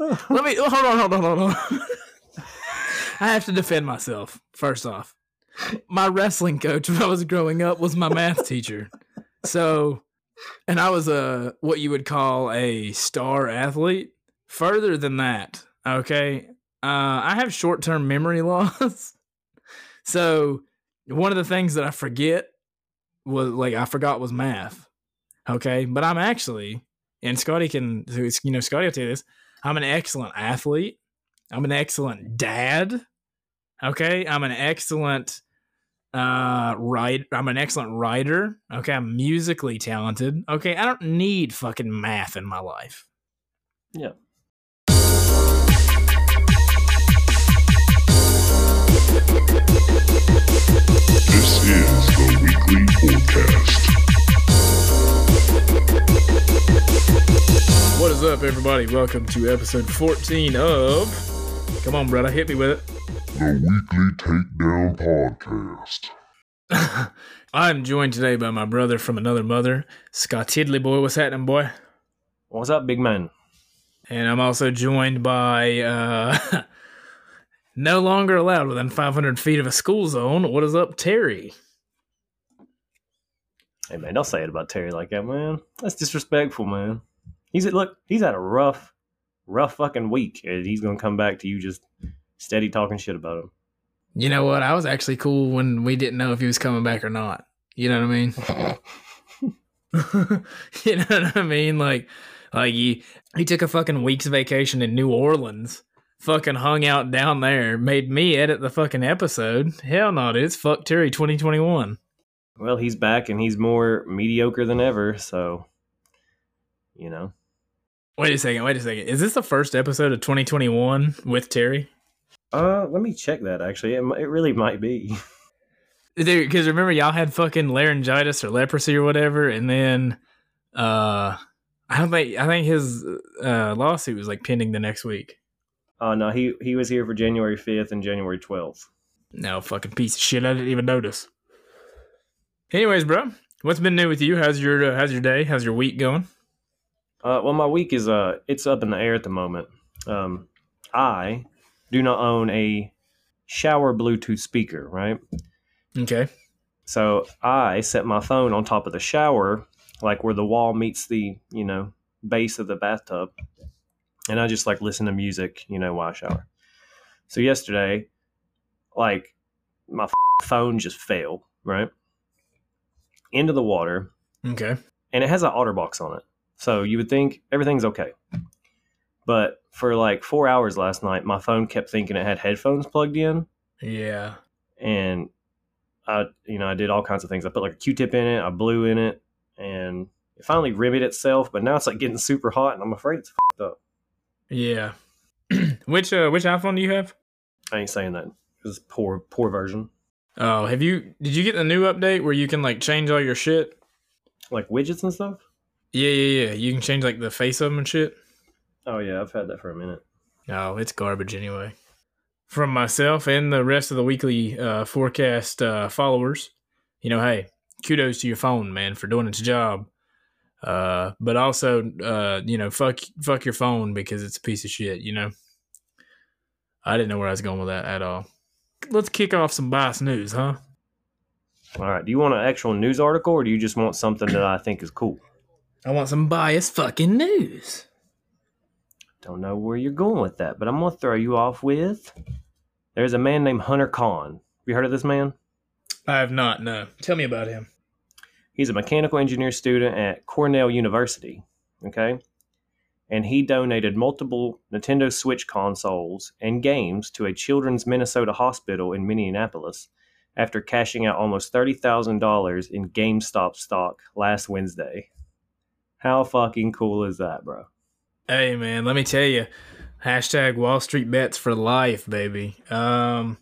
Let me hold on, hold on, hold on. I have to defend myself. First off, my wrestling coach when I was growing up was my math teacher. So, and I was a what you would call a star athlete. Further than that, okay, uh, I have short term memory loss. so, one of the things that I forget was like I forgot was math. Okay, but I'm actually, and Scotty can, you know, Scotty will tell you this. I'm an excellent athlete. I'm an excellent dad. Okay, I'm an excellent uh write I'm an excellent writer. Okay, I'm musically talented. Okay, I don't need fucking math in my life. Yeah. This is the weekly forecast. What is up, everybody? Welcome to episode 14 of. Come on, brother, hit me with it. The weekly takedown podcast. I'm joined today by my brother from another mother, Scott Tiddley boy. What's happening, boy? What's up, big man? And I'm also joined by uh, no longer allowed within 500 feet of a school zone. What is up, Terry? Hey man, don't say it about Terry like that, man. That's disrespectful, man. He's it look, he's had a rough, rough fucking week, and he's gonna come back to you just steady talking shit about him. You know what? I was actually cool when we didn't know if he was coming back or not. You know what I mean? you know what I mean? Like, like he he took a fucking week's vacation in New Orleans, fucking hung out down there, made me edit the fucking episode. Hell no, dude, it's fuck Terry 2021. Well, he's back and he's more mediocre than ever, so you know. Wait a second, wait a second. Is this the first episode of 2021 with Terry? Uh, let me check that. Actually, it, it really might be. Because remember, y'all had fucking laryngitis or leprosy or whatever, and then uh, I don't think I think his uh, lawsuit was like pending the next week. Oh no, he he was here for January fifth and January twelfth. No fucking piece of shit. I didn't even notice. Anyways, bro, what's been new with you? How's your uh, how's your day? How's your week going? Uh, well, my week is uh, it's up in the air at the moment. Um, I do not own a shower Bluetooth speaker, right? Okay. So I set my phone on top of the shower, like where the wall meets the, you know, base of the bathtub. And I just like listen to music, you know, while I shower. So yesterday, like my phone just failed, right? Into the water. Okay. And it has an OtterBox on it. So you would think everything's okay. But for like four hours last night, my phone kept thinking it had headphones plugged in. Yeah. and I, you know, I did all kinds of things. I put like a Q-tip in it, I blew in it, and it finally remedied itself. But now it's like getting super hot, and I'm afraid it's fucked up. Yeah. which uh which iPhone do you have? I ain't saying that. It's poor, poor version. Oh, have you did you get the new update where you can like change all your shit? Like widgets and stuff. Yeah, yeah, yeah. You can change like the face of them and shit. Oh yeah, I've had that for a minute. Oh, it's garbage anyway. From myself and the rest of the weekly uh, forecast uh, followers, you know, hey, kudos to your phone, man, for doing its job. Uh, but also, uh, you know, fuck, fuck your phone because it's a piece of shit. You know, I didn't know where I was going with that at all. Let's kick off some bias news, huh? All right. Do you want an actual news article, or do you just want something that I think is cool? I want some bias fucking news. Don't know where you're going with that, but I'm gonna throw you off with. There's a man named Hunter Kahn. Have you heard of this man? I have not. No, tell me about him. He's a mechanical engineer student at Cornell University. Okay. And he donated multiple Nintendo Switch consoles and games to a children's Minnesota hospital in Minneapolis after cashing out almost $30,000 in GameStop stock last Wednesday. How fucking cool is that, bro? Hey man, let me tell you, hashtag Wall Street bets for life, baby. Um,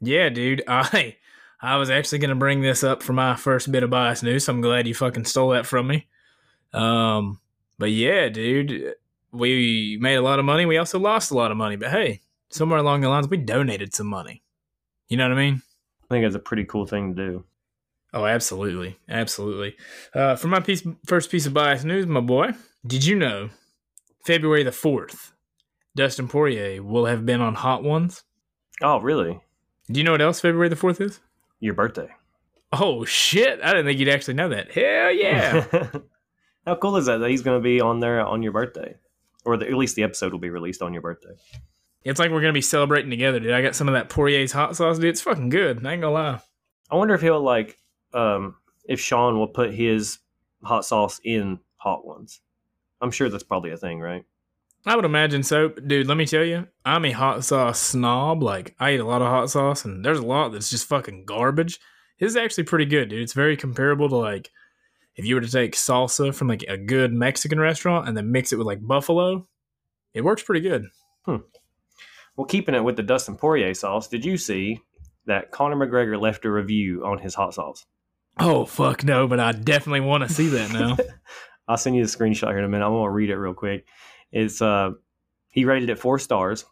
yeah, dude, I I was actually gonna bring this up for my first bit of bias news. I'm glad you fucking stole that from me. Um, but yeah, dude, we made a lot of money. We also lost a lot of money, but hey, somewhere along the lines, we donated some money. You know what I mean? I think that's a pretty cool thing to do. Oh, absolutely, absolutely. Uh, for my piece, first piece of bias news, my boy, did you know February the fourth Dustin Poirier will have been on Hot Ones. Oh, really? Do you know what else February the 4th is? Your birthday. Oh, shit. I didn't think you'd actually know that. Hell yeah. How cool is that that he's going to be on there on your birthday? Or the, at least the episode will be released on your birthday. it's like we're going to be celebrating together, dude. I got some of that Poirier's hot sauce, dude. It's fucking good. I ain't gonna lie. I wonder if he'll like, um, if Sean will put his hot sauce in hot ones. I'm sure that's probably a thing, right? I would imagine so. Dude, let me tell you, I'm a hot sauce snob. Like, I eat a lot of hot sauce, and there's a lot that's just fucking garbage. His is actually pretty good, dude. It's very comparable to, like, if you were to take salsa from, like, a good Mexican restaurant and then mix it with, like, buffalo, it works pretty good. Well, keeping it with the Dustin Poirier sauce, did you see that Conor McGregor left a review on his hot sauce? Oh, fuck no, but I definitely want to see that now. I'll send you the screenshot here in a minute. I'm gonna read it real quick. It's uh he rated it four stars,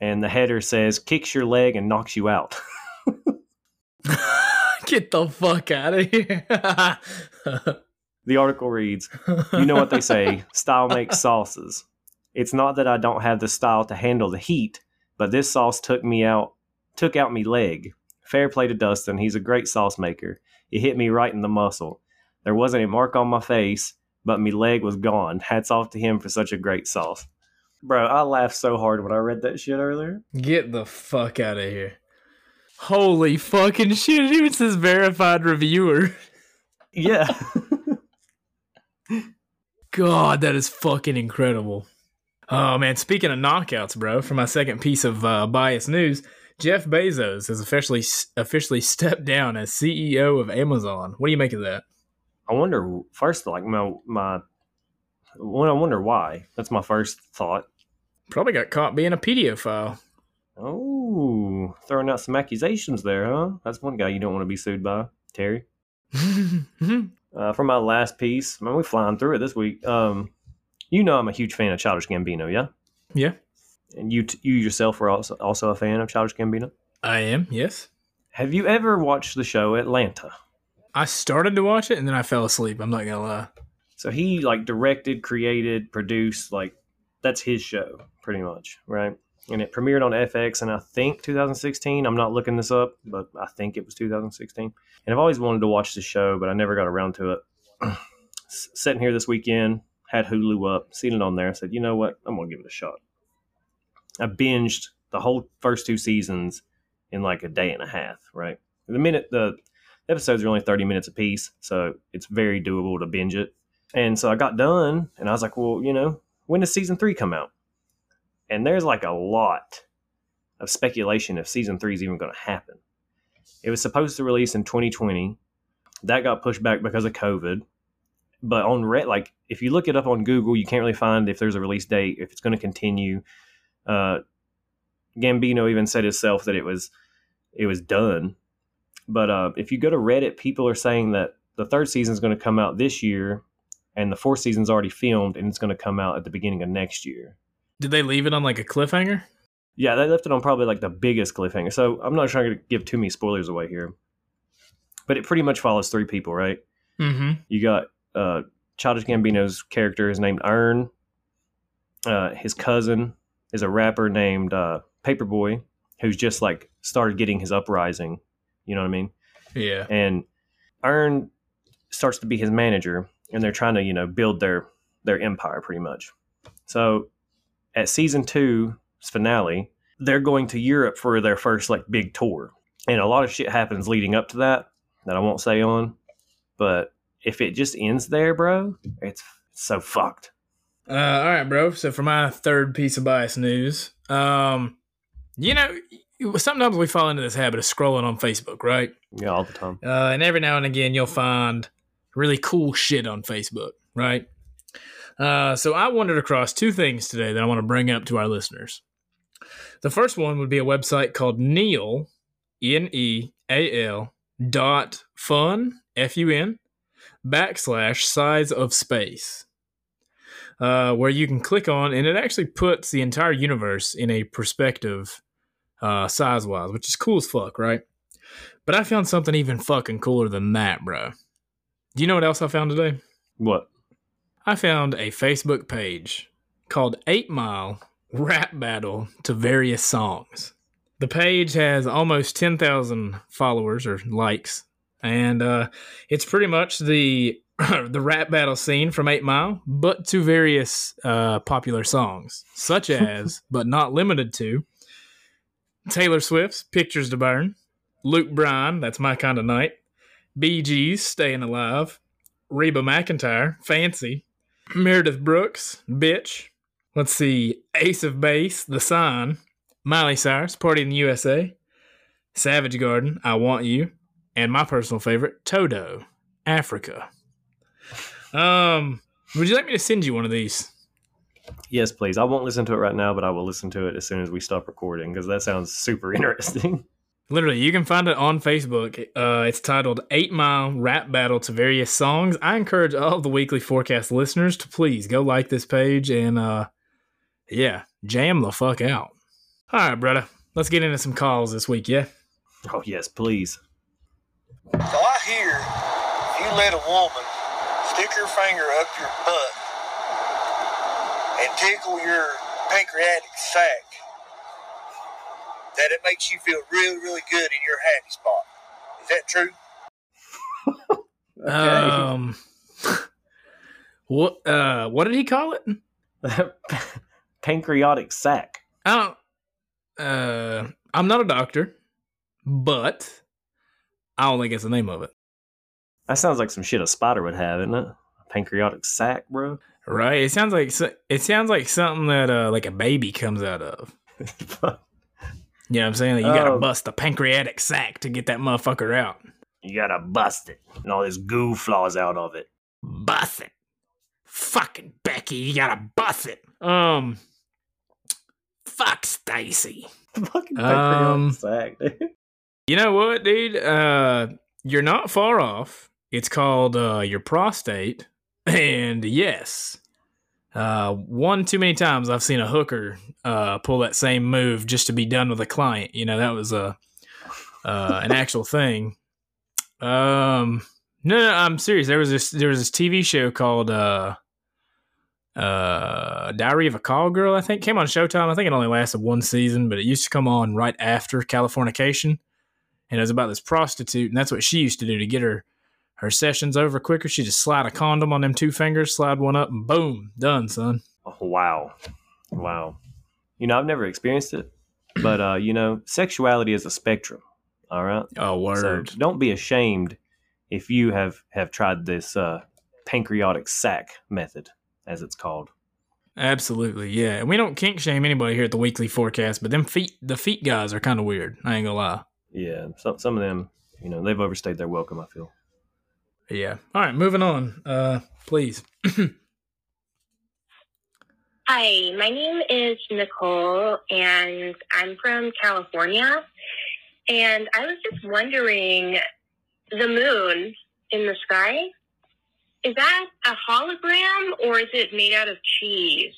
and the header says kicks your leg and knocks you out. Get the fuck out of here. the article reads, You know what they say, style makes sauces. It's not that I don't have the style to handle the heat, but this sauce took me out took out me leg. Fair play to Dustin, he's a great sauce maker. It hit me right in the muscle. There wasn't a mark on my face, but me leg was gone. Hats off to him for such a great sauce. Bro, I laughed so hard when I read that shit earlier. Get the fuck out of here. Holy fucking shit. It even says verified reviewer. Yeah. God, that is fucking incredible. Oh man, speaking of knockouts, bro, for my second piece of uh, bias news, Jeff Bezos has officially officially stepped down as CEO of Amazon. What do you make of that? I wonder first, like my my, well, I wonder why. That's my first thought. Probably got caught being a pedophile. Oh, throwing out some accusations there, huh? That's one guy you don't want to be sued by, Terry. Uh, for my last piece, man, we're flying through it this week. Um, you know I'm a huge fan of Childish Gambino, yeah, yeah, and you t- you yourself were also also a fan of Childish Gambino. I am. Yes, Have you ever watched the show Atlanta? I started to watch it and then I fell asleep. I'm not gonna lie. So he like directed, created, produced, like that's his show pretty much, right? And it premiered on FX and I think 2016. I'm not looking this up, but I think it was 2016. And I've always wanted to watch the show, but I never got around to it. Sitting here this weekend, had Hulu up, seen it on there. I said, you know what? I'm gonna give it a shot. I binged the whole first two seasons in like a day and a half. Right, the minute the episodes are only 30 minutes a piece, so it's very doable to binge it. And so I got done, and I was like, well, you know, when does season three come out? And there's like a lot of speculation if season three is even going to happen. It was supposed to release in 2020. That got pushed back because of COVID. But on Red, like if you look it up on Google, you can't really find if there's a release date, if it's going to continue. Uh, Gambino even said himself that it was it was done. But uh, if you go to Reddit, people are saying that the third season is going to come out this year, and the fourth season's already filmed, and it's going to come out at the beginning of next year. Did they leave it on like a cliffhanger? Yeah, they left it on probably like the biggest cliffhanger. So I'm not trying to give too many spoilers away here, but it pretty much follows three people, right? Mm-hmm. You got uh, Childish Gambino's character is named Earn. Uh, his cousin is a rapper named uh, Paperboy, who's just like started getting his uprising. You know what I mean? Yeah. and Earn starts to be his manager, and they're trying to you know build their their empire pretty much. So at season two's finale, they're going to Europe for their first like big tour, and a lot of shit happens leading up to that that I won't say on. But if it just ends there, bro, it's so fucked. Uh, all right, bro. So for my third piece of bias news, um, you know, sometimes we fall into this habit of scrolling on Facebook, right? Yeah, all the time. Uh, and every now and again, you'll find really cool shit on Facebook, right? Uh, so I wandered across two things today that I want to bring up to our listeners. The first one would be a website called Neal, N E A L dot fun F U N backslash size of space, uh, where you can click on and it actually puts the entire universe in a perspective, uh, size wise, which is cool as fuck, right? But I found something even fucking cooler than that, bro. Do you know what else I found today? What? I found a Facebook page called 8 Mile rap battle to various songs. The page has almost 10,000 followers or likes, and uh, it's pretty much the the rap battle scene from 8 Mile, but to various uh, popular songs, such as, but not limited to, Taylor Swift's Pictures to Burn, Luke Bryan, That's My Kind of Night, Gees, Staying Alive, Reba McEntire, Fancy, Meredith Brooks, Bitch. Let's see, Ace of Base, The Sign, Miley Cyrus, Party in the USA, Savage Garden, I Want You, and my personal favorite, Toto, Africa. Um, would you like me to send you one of these? Yes, please. I won't listen to it right now, but I will listen to it as soon as we stop recording because that sounds super interesting. Literally, you can find it on Facebook. Uh, it's titled Eight Mile Rap Battle to Various Songs. I encourage all of the weekly forecast listeners to please go like this page and, uh, yeah, jam the fuck out. All right, brother. Let's get into some calls this week, yeah? oh, yes, please. So I hear you let a woman stick her finger up your butt and tickle your pancreatic sac, that it makes you feel really, really good in your happy spot. Is that true? Um, what, uh, what did he call it? Pancreatic sac. I don't. Uh, I'm not a doctor, but I don't think it's the name of it. That sounds like some shit a spider would have, isn't it? Pancreatic sac, bro. Right? It sounds like so- it sounds like something that uh like a baby comes out of. You know what I'm saying? Like you gotta Oh. bust the pancreatic sac to get that motherfucker out. you gotta bust it, and all this goo flaws out of it. Bust it. Fucking Becky, you gotta bust it. Um Fuck Stacy. Fucking Um, pancreatic sac, dude. You know what, dude? Uh you're not far off. It's called uh your prostate. And yes. Uh one too many times I've seen a hooker uh pull that same move just to be done with a client. You know, that was a uh an actual thing. Um no, no, I'm serious. There was this there was this TV show called uh uh Diary of a Call Girl, I think. Came on Showtime. I think it only lasted one season, but it used to come on right after Californication and it was about this prostitute, and that's what she used to do to get her her sessions over quicker. She just slide a condom on them two fingers, slide one up, and boom, done, son. Oh, wow, wow. You know, I've never experienced it, but uh, you know, sexuality is a spectrum. All right. Oh, So word. don't be ashamed if you have have tried this uh, pancreatic sac method, as it's called. Absolutely, yeah. And we don't kink shame anybody here at the weekly forecast, but them feet, the feet guys are kind of weird. I ain't gonna lie. Yeah, some some of them, you know, they've overstayed their welcome. I feel. Yeah. All right, moving on. Uh, please. Hi, my name is Nicole, and I'm from California. And I was just wondering the moon in the sky, is that a hologram or is it made out of cheese?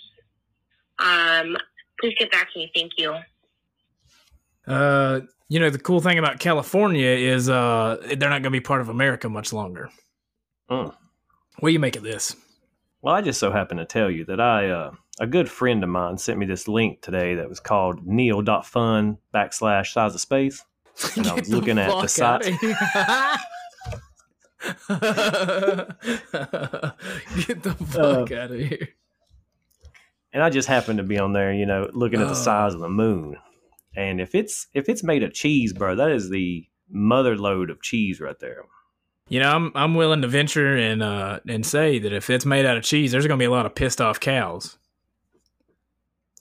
Um, please get back to me. Thank you. Uh, you know the cool thing about California is uh they're not gonna be part of America much longer. Mm. What do you make of this? Well, I just so happen to tell you that I, uh, a good friend of mine sent me this link today that was called neal.fun backslash size of space. And I was looking at the site. Get the fuck Uh, out of here. And I just happened to be on there, you know, looking at Oh. the size of the moon. And if it's if it's made of cheese, bro, that is the mother load of cheese right there. You know, I'm I'm willing to venture and uh and say that if it's made out of cheese, there's gonna be a lot of pissed off cows.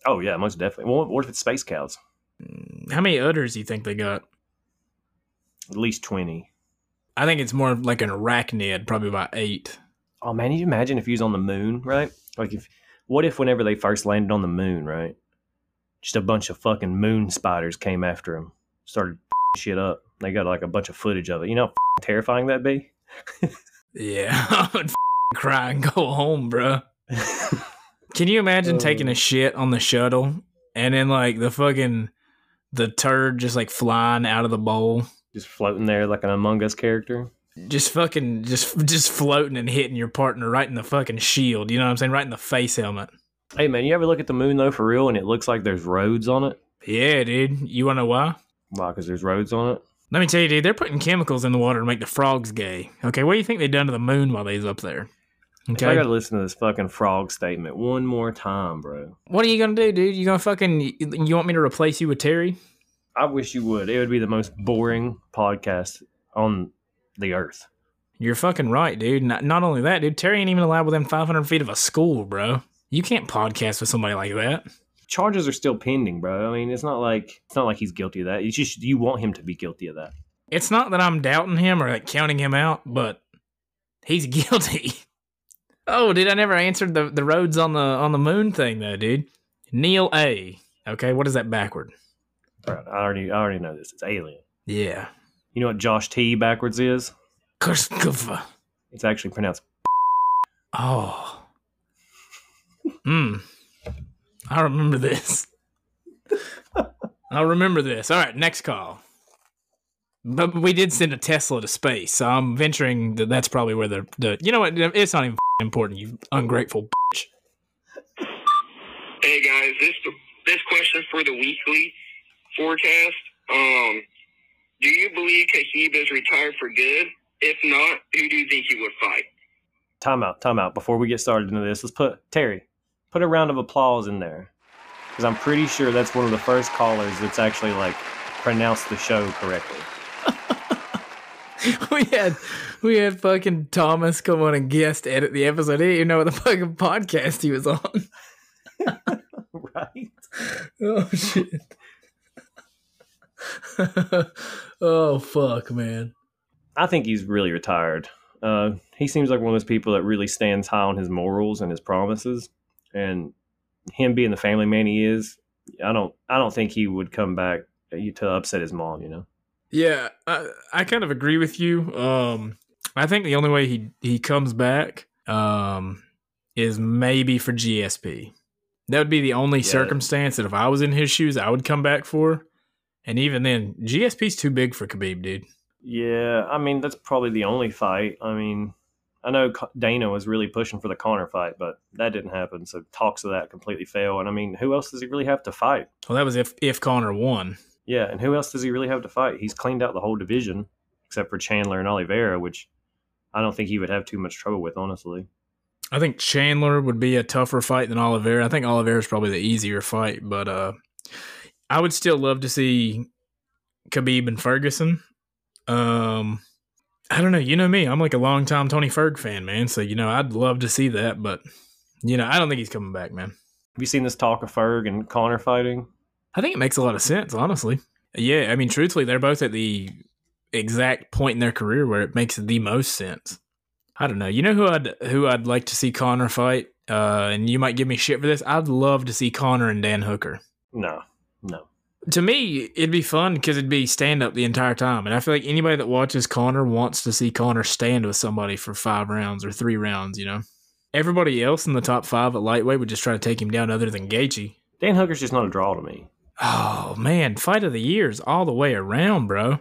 Oh yeah, most definitely. Well, what if it's space cows? How many udders do you think they got? At least twenty. I think it's more like an arachnid, probably about eight. Oh man, you imagine if he was on the moon, right? Like if what if whenever they first landed on the moon, right? Just a bunch of fucking moon spiders came after him, started shit up. They got like a bunch of footage of it. You know how terrifying that'd be? Yeah, I would cry and go home, bro. Can you imagine taking Uh. a shit on the shuttle and then like the fucking the turd just like flying out of the bowl, Just floating there like an Among Us character. just fucking just just floating and hitting your partner right in the fucking shield. You know what I'm saying? Right in the face helmet. Hey man, you ever look at the moon though for real, and it looks like there's roads on it? Yeah, dude. You wanna know why? Why? Because there's roads on it. Let me tell you, dude, they're putting chemicals in the water to make the frogs gay. Okay, what do you think they've done to the moon while they's up there? Okay. I gotta listen to this fucking frog statement one more time, bro. What are you gonna do, dude? You gonna fucking you want me to replace you with Terry? I wish you would. It would be the most boring podcast on the earth. You're fucking right, dude. Not, not only that, dude, Terry ain't even allowed within 500 feet of a school, bro. You can't podcast with somebody like that. Charges are still pending, bro. I mean, it's not like it's not like he's guilty of that. It's just you want him to be guilty of that. It's not that I'm doubting him or like counting him out, but he's guilty. oh, dude, I never answered the, the roads on the on the moon thing though, dude. Neil A. Okay, what is that backward? Bro, I already I already know this. It's alien. Yeah. You know what Josh T backwards is? Kurskova. It's actually pronounced. Oh. Hmm. I remember this. I'll remember this. All right, next call. But we did send a Tesla to space, so I'm venturing that that's probably where the, the you know what? It's not even important, you ungrateful bitch. Hey guys, this this question for the weekly forecast. Um, do you believe Khabib is retired for good? If not, who do you think he would fight? Time out, time out. Before we get started into this, let's put Terry, put a round of applause in there, because I'm pretty sure that's one of the first callers that's actually like pronounced the show correctly. we had we had fucking Thomas come on and guest edit the episode. He didn't even know what the fucking podcast he was on. right? Oh shit. oh fuck, man. I think he's really retired. Uh, he seems like one of those people that really stands high on his morals and his promises, and him being the family man he is, I don't, I don't think he would come back to upset his mom. You know, Yeah, I, I kind of agree with you. Um, I think the only way he he comes back um is maybe for GSP. That would be the only Yeah. circumstance that if I was in his shoes, I would come back for. And even then, GSP's too big for Khabib, dude. yeah. I mean, that's probably the only fight. I mean, I know Dana was really pushing for the Conor fight, but that didn't happen. So talks of that completely fail. And I mean, who else does he really have to fight? Well, that was if if Conor won. Yeah, and who else does he really have to fight? He's cleaned out the whole division except for Chandler and Oliveira, which I don't think he would have too much trouble with, honestly. I think Chandler would be a tougher fight than Oliveira. I think Oliveira is probably the easier fight, but uh, I would still love to see Khabib and Ferguson. Um, I don't know. You know me. I'm like a longtime Tony Ferg fan, man. So you know, I'd love to see that, but you know, I don't think he's coming back, man. Have you seen this talk of Ferg and Conor fighting? I think it makes a lot of sense, honestly. Yeah, I mean, truthfully, they're both at the exact point in their career where it makes the most sense. I don't know. You know who I'd who I'd like to see Conor fight, uh, and you might give me shit for this. I'd love to see Conor and Dan Hooker. No, no. To me, it'd be fun because it'd be stand up the entire time, and I feel like anybody that watches Conor wants to see Conor stand with somebody for five rounds or three rounds. You know, everybody else in the top five at lightweight would just try to take him down, other than Gaethje. Dan Hooker's just not a draw to me. Oh man, fight of the years all the way around, bro.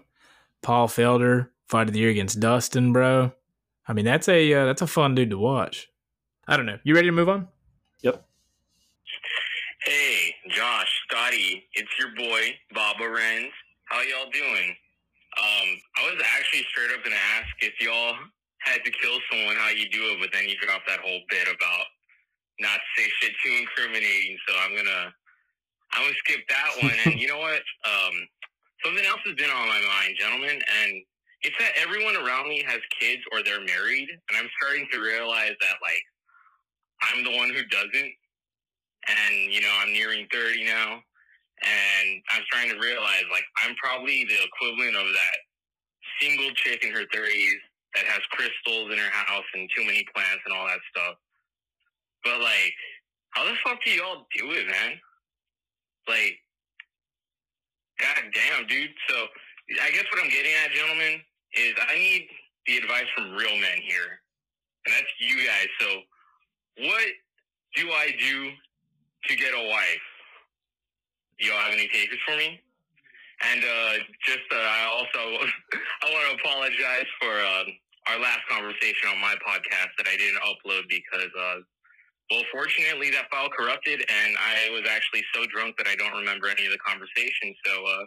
Paul Felder, fight of the year against Dustin, bro. I mean, that's a uh, that's a fun dude to watch. I don't know. You ready to move on? Yep. Hey, Josh, Scotty, it's your boy, Bob Lorenz. How y'all doing? Um, I was actually straight up gonna ask if y'all had to kill someone, how you do it, but then you dropped that whole bit about not say shit too incriminating. So I'm gonna, I'm gonna skip that one. and you know what? Um, something else has been on my mind, gentlemen, and it's that everyone around me has kids or they're married, and I'm starting to realize that like I'm the one who doesn't and you know I'm nearing 30 now, and I'm starting to realize like I'm probably the equivalent of that single chick in her 30s that has crystals in her house and too many plants and all that stuff. But like, how the fuck do y'all do it, man? Like, god damn, dude. So I guess what I'm getting at, gentlemen, is I need the advice from real men here, and that's you guys. So what do I do to get a wife. Y'all have any takers for me? And uh, just uh, I also I want to apologize for uh, our last conversation on my podcast that I didn't upload because uh, Well, fortunately, that file corrupted, and I was actually so drunk that I don't remember any of the conversation. So, uh,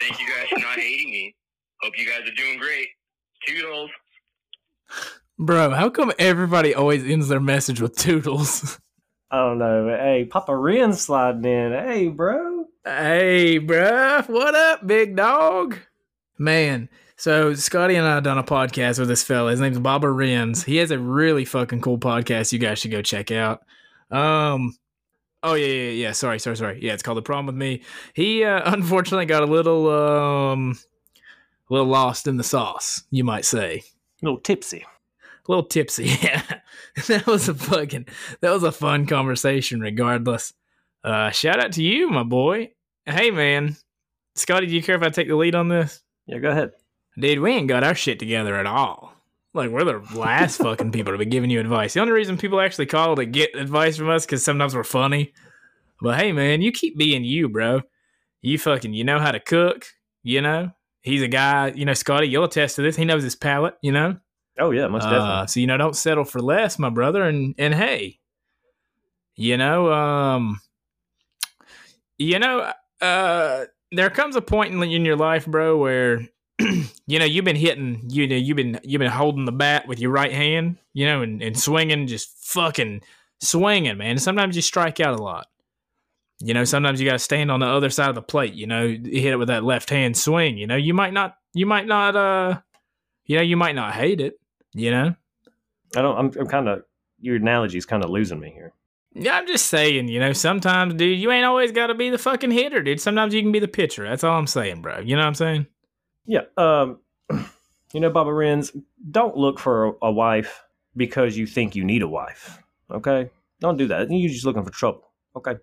thank you guys for not hating me. Hope you guys are doing great. Toodles. Bro, how come everybody always ends their message with toodles? I don't know. but Hey, Papa Ren sliding in. Hey, bro. hey, bruh, what up, big dog? Man, so Scotty and I done a podcast with this fella. His name's Baba Renz. He has a really fucking cool podcast. You guys should go check out. Um, oh yeah, yeah, yeah. Sorry, sorry, sorry. Yeah, it's called The Problem with Me. He uh, unfortunately got a little um, a little lost in the sauce, you might say. A little tipsy. A little tipsy. Yeah, that was a fucking that was a fun conversation. Regardless, uh, shout out to you, my boy. Hey, man, Scotty, do you care if I take the lead on this? Yeah, go ahead. Dude, we ain't got our shit together at all. Like we're the last fucking people to be giving you advice. The only reason people actually call to get advice from us because sometimes we're funny. But hey, man, you keep being you, bro. You fucking you know how to cook. You know he's a guy. You know Scotty, you'll attest to this. He knows his palate. You know. Oh, yeah, most definitely. Uh, so you know, don't settle for less, my brother. And and hey, you know, um, you know, uh, there comes a point in, in your life, bro, where you know you've been hitting, you know, you've been you've been holding the bat with your right hand, you know, and, and swinging, just fucking swinging, man. Sometimes you strike out a lot. You know, sometimes you got to stand on the other side of the plate. You know, hit it with that left hand swing. You know, you might not, you might not, uh, you know, you might not hate it. You know, I don't, I'm, I'm kind of, your analogy's kind of losing me here. Yeah, I'm just saying, you know, sometimes, dude, you ain't always got to be the fucking hitter, dude. Sometimes you can be the pitcher. That's all I'm saying, bro. You know what I'm saying? Yeah. Um, you know, Baba Renz, don't look for a, a wife because you think you need a wife. Okay? Don't do that. You're just looking for trouble. Okay?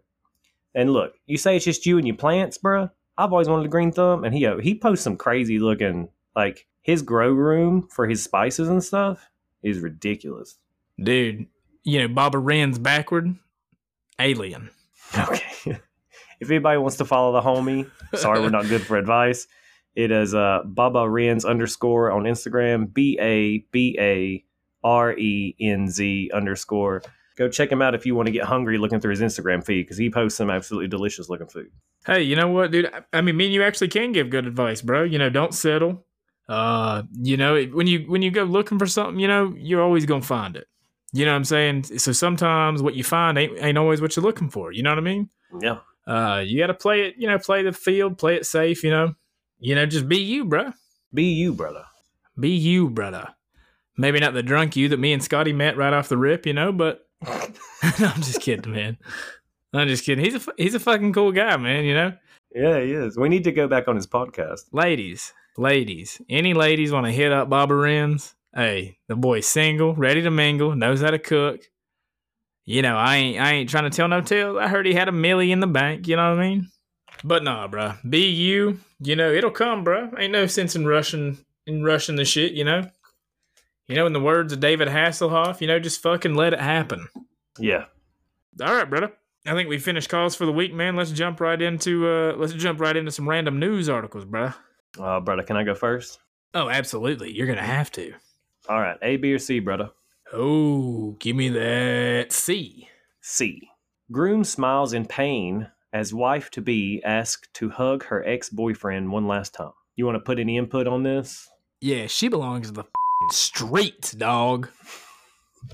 And look, you say it's just you and your plants, bro. I've always wanted a green thumb, and he uh, he posts some crazy looking like his grow room for his spices and stuff is ridiculous. Dude, you know, Baba Renz backward, alien. Okay. if anybody wants to follow the homie, sorry we're not good for advice. It is uh Baba Renz underscore on Instagram, B A B A R E N Z underscore. Go check him out if you want to get hungry looking through his Instagram feed because he posts some absolutely delicious looking food. Hey, you know what, dude? I- I mean, me and you actually can give good advice, bro. You know, don't settle. Uh, you know, when you when you go looking for something, you know, you're always gonna find it. You know what I'm saying? So sometimes what you find ain't ain't always what you're looking for. You know what I mean? Yeah. Uh, you got to play it. You know, play the field, play it safe. You know, you know, just be you, bro. Be you, brother. Be you, brother. Maybe not the drunk you that me and Scotty met right off the rip, you know, but I'm just kidding, man. I'm just kidding. He's a he's a fucking cool guy, man. You know, Yeah, he is. We need to go back on his podcast. ladies, ladies, any ladies want to hit up Baba Renz? Hey, the boy's single, ready to mingle, knows how to cook. You know, I ain't I ain't trying to tell no tales. I heard he had a millie in the bank. You know what I mean? But nah, bruh. Be you. You know, it'll come, bruh. Ain't no sense in rushing in rushing the shit. You know. You know, in the words of David Hasselhoff, you know, just fucking let it happen. Yeah. All right, brother. I think we finished calls for the week, man. Let's jump right into uh let's jump right into some random news articles, bruh. Uh, brother, can I go first? Oh, absolutely. You're gonna have to. All right. A, B, or C, brother? Oh, give me that C. C. Groom smiles in pain as wife to be asked to hug her ex boyfriend one last time. You want to put any input on this? Yeah, she belongs to the f***ing streets, dog.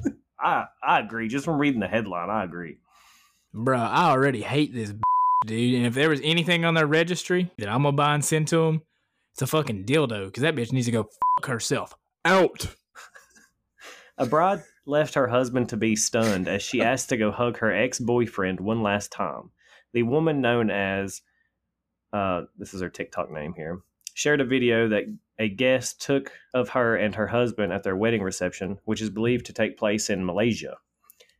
I I agree. Just from reading the headline, I agree. Bruh, I already hate this dude. And if there was anything on their registry that I'm gonna buy and send to him, it's a fucking dildo. Because that bitch needs to go fuck herself. Out. A bride left her husband to be stunned as she asked to go hug her ex boyfriend one last time. The woman known as, uh, this is her TikTok name here, shared a video that a guest took of her and her husband at their wedding reception, which is believed to take place in Malaysia.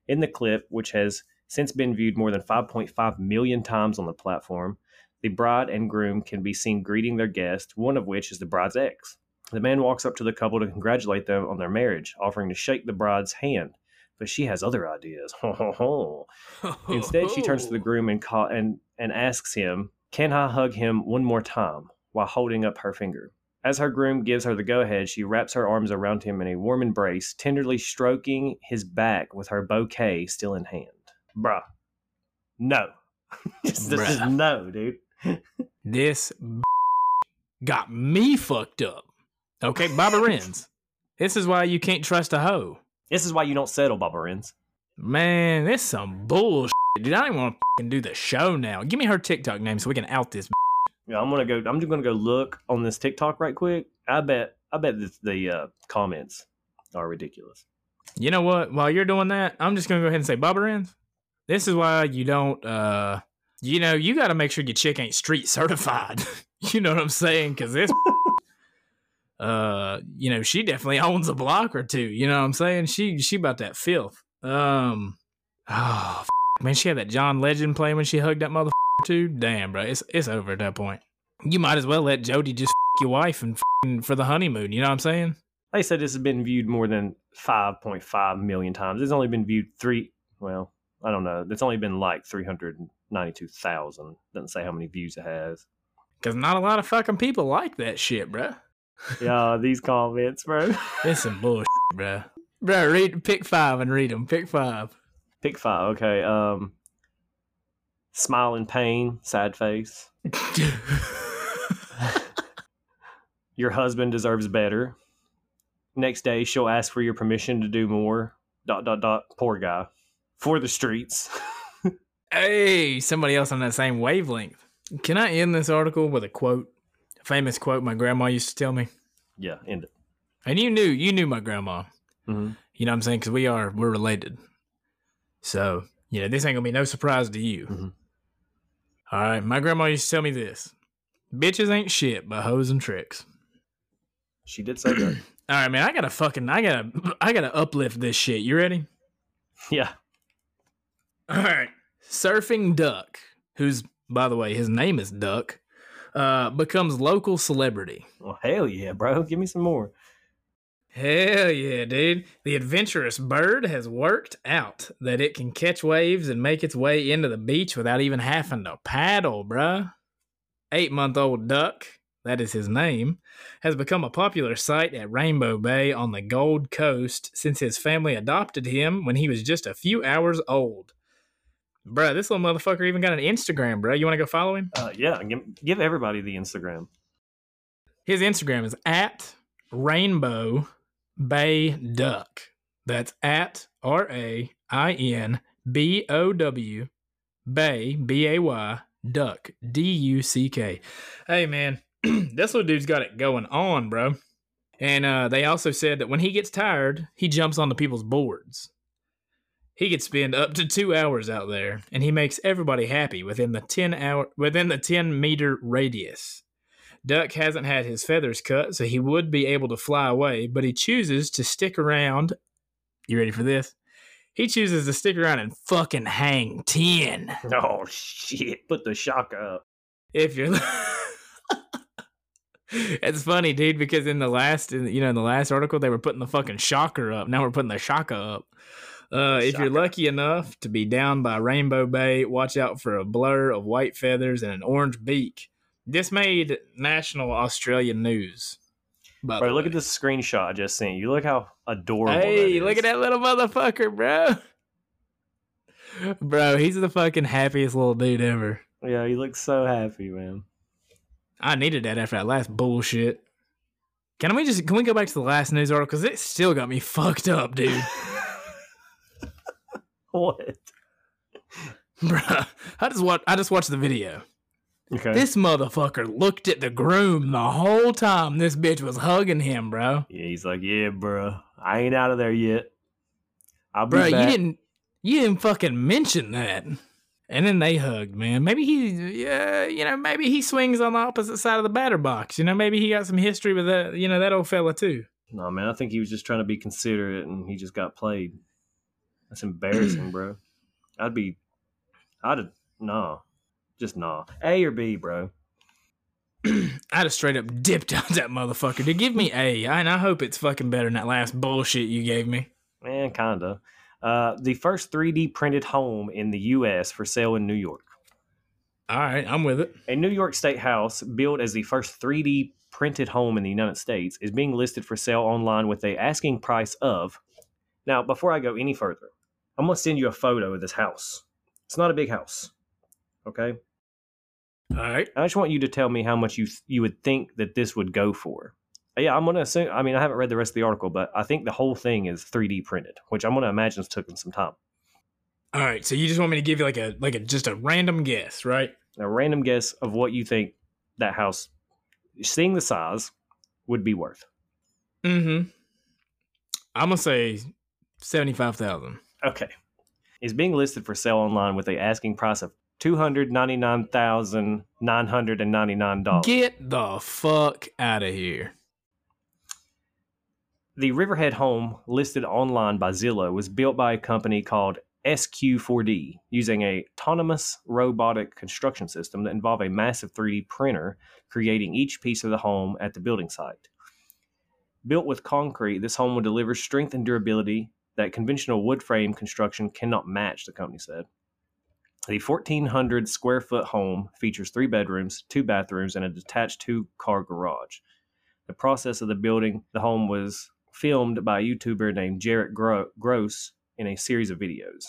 In the clip, which has since been viewed more than 5.5 million times on the platform, the bride and groom can be seen greeting their guest, one of which is the bride's ex. The man walks up to the couple to congratulate them on their marriage, offering to shake the bride's hand. But she has other ideas. Instead, she turns to the groom and, call, and, and asks him, Can I hug him one more time? while holding up her finger. As her groom gives her the go ahead, she wraps her arms around him in a warm embrace, tenderly stroking his back with her bouquet still in hand. Bruh. No. this this is no, dude. This got me fucked up. Okay, Baba Renz. This is why you can't trust a hoe. This is why you don't settle, Baba Renz. Man, this some bullshit. Dude, I don't want to do the show now. Give me her TikTok name so we can out this. Yeah, I'm gonna go. I'm just gonna go look on this TikTok right quick. I bet. I bet the, the uh, comments are ridiculous. You know what? While you're doing that, I'm just gonna go ahead and say Baba Renz. This is why you don't. uh You know, you got to make sure your chick ain't street certified. you know what I'm saying? Because this. Uh, you know, she definitely owns a block or two. You know what I'm saying? She she about that filth. Um, oh f- man, she had that John Legend play when she hugged that motherfucker too. Damn, bro, it's it's over at that point. You might as well let Jody just f- your wife and f- for the honeymoon. You know what I'm saying? They said this has been viewed more than 5.5 million times. It's only been viewed three. Well, I don't know. It's only been like 392,000. Doesn't say how many views it has. Because not a lot of fucking people like that shit, bro. Yeah, these comments, bro. It's some bullshit, bro. Bro, read pick five and read them. Pick five. Pick five. Okay. Um, smile in pain, sad face. Your husband deserves better. Next day, she'll ask for your permission to do more. Dot dot dot. Poor guy. For the streets. hey, somebody else on that same wavelength. Can I end this article with a quote? A famous quote my grandma used to tell me. yeah, end it. And you knew, you knew my grandma. Mhm. You know what I'm saying? Because we are, we're related. So, you know, this ain't gonna be no surprise to you. Mhm. All right, my grandma used to tell me this: "Bitches ain't shit but hoes and tricks." She did say that. All right, man, I gotta fucking, I gotta, I gotta uplift this shit. You ready? yeah. All right. Surfing Duck, who's, by the way, his name is Duck, uh, becomes local celebrity. Well, hell yeah, bro. Give me some more. Hell yeah, dude. The adventurous bird has worked out that it can catch waves and make its way into the beach without even having to paddle, bruh. Eight month old Duck, that is his name, has become a popular sight at Rainbow Bay on the Gold Coast since his family adopted him when he was just a few hours old. Bruh, this little motherfucker even got an Instagram, bruh. You want to go follow him? Uh, yeah, give, give everybody the Instagram. His Instagram is at Rainbow Bay Duck. That's at R A I N B O W Bay B A Y Duck D U C K. Hey man, this little dude's got it going on, bro. And uh, they also said that when he gets tired, he jumps on the people's boards. He could spend up to two hours out there, and he makes everybody happy within the ten hour within the ten meter radius. Duck hasn't had his feathers cut, so he would be able to fly away, but he chooses to stick around. You ready for this? He chooses to stick around and fucking hang 10. Oh, shit. Put the shock up. If you're. it's funny, dude, because in the last, in- you know, in the last article, they were putting the fucking shocker up. Now we're putting the shaka up. Uh, if you're lucky enough to be down by Rainbow Bay, watch out for a blur of white feathers and an orange beak. This made national Australian news. Bro, look at this screenshot I just sent you. Look how adorable Hey, look at that little motherfucker, bro. Bro, he's the fucking happiest little dude ever. Yeah, he looks so happy, man. I needed that after that last bullshit. Can we just can we go back to the last news article because it still got me fucked up, dude. What? Bro, I just watch I just watched the video. Okay. This motherfucker looked at the groom the whole time this bitch was hugging him, bro. yeah, he's like, yeah, bro. I ain't out of there yet. I'll be Bro, you didn't you didn't fucking mention that. And then they hugged, man. Maybe he, yeah, you know, maybe he swings on the opposite side of the batter box. You know, maybe he got some history with that, you know, that old fella too. No, man, I think he was just trying to be considerate and he just got played. That's embarrassing, bro. I'd be, I'd, have, nah. Just nah. A or B, bro. I'd have straight up dipped out that motherfucker. To give me A, and I hope it's fucking better than that last bullshit you gave me. Man, kinda. Uh, the first 3D printed home in the U.S. for sale in New York. All right, I'm with it. A New York State house built as the first 3D printed home in the United States is being listed for sale online with a asking price of. Now, before I go any further, I'm going to send you a photo of this house. It's not a big house. Okay? All right. I just want you to tell me how much you you would think that this would go for. Yeah, I'm gonna assume. I mean, I haven't read the rest of the article, but I think the whole thing is 3D printed, which I'm gonna imagine has taken some time. All right. So you just want me to give you like a like a just a random guess, right? A random guess of what you think that house, seeing the size, would be worth. Mm-hmm. I'm gonna say seventy-five thousand. Okay, is being listed for sale online with a asking price of two hundred ninety nine thousand nine hundred and ninety nine dollars. Get the fuck out of here. The Riverhead home listed online by Zillow was built by a company called SQ4D using a autonomous robotic construction system that involved a massive 3D printer creating each piece of the home at the building site. Built with concrete, this home will deliver strength and durability that conventional wood frame construction cannot match, the company said. The 1,400 square foot home features three bedrooms, two bathrooms, and a detached two car garage. The process of the building the home was filmed by a YouTuber named Jarrett Gross in a series of videos.